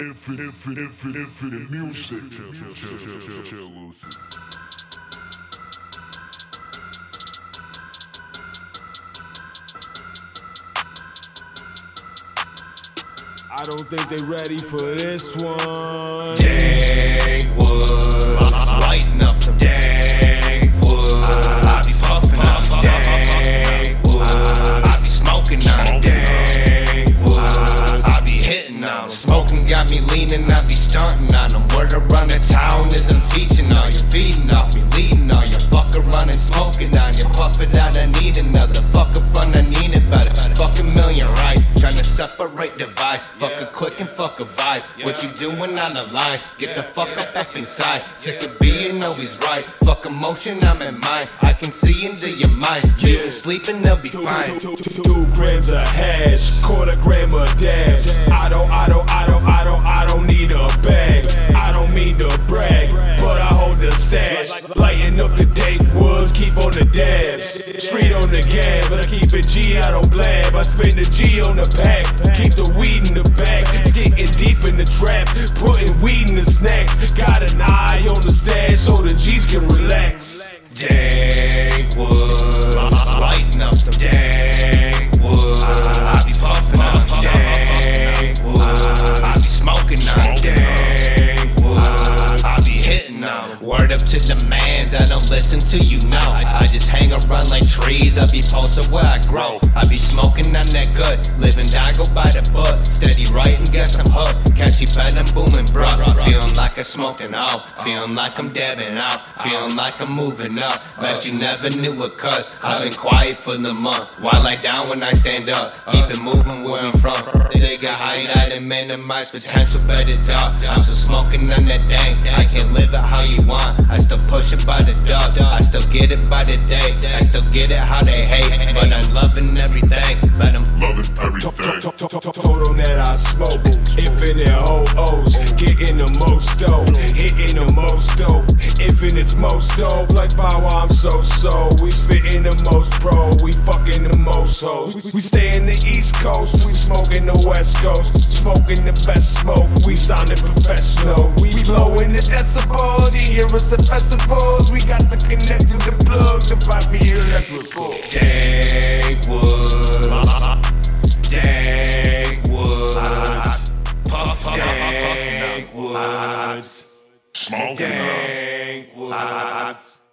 Infinite, infinite, infinite, infinite music. Chill, chill, chill, chill, chill, chill, Lucy. I don't think they ready for this one. Dankwood. Smoking got me leaning, I be stunting on on 'em. Word around the town is I'm teaching all you. Feeding off separate, divide. Fuck a click and fuck a vibe. What you doing on the line? Get the fuck up back inside. Sick of being always right. Fuck emotion, I'm in mine. I can see into your mind. You been sleeping, they'll be Two, fine. two, two, two, two grams of hash, quarter gram of dabs. I don't, I don't, I don't, I don't, I don't need a bag. I don't mean to brag, but I hold the stash. Lighting up the dank woods, keep on the dabs. Street on the gas, but I keep a G, I don't blab. I spend the G on the pack, keep the weed in the bag. It's getting deep in the trap, putting weed in the snacks. Got an eye on the stash so the G's can relax. Dankwood. To demands. I don't listen to you now. I, just hang around like trees, I be posted where I grow. I be smoking on that good, living I go by the book. Smoking out, feeling like I'm dabbing out, feeling like I'm moving up. Bet you never knew it, cuz I've been quiet for the month. Why lie down when I stand up? Keep it moving where I'm from. They got highlight and minimize potential, better dog. I'm still smoking on that dang. I can't live it how you want. I still push it by the dog. I still get it by the day. I still get it how they hate. But I'm loving everything. Infinite's most dope, like Bow I'm so so. We spitting the most pro, we fucking the most hoes. We stay in the East Coast, we smoking the West Coast, smoking the best smoke. We sounding professional, we blowing the decibels. You hear us at festivals, we got the connect to the plug, the vibe be electrical. Dankwood. Small what?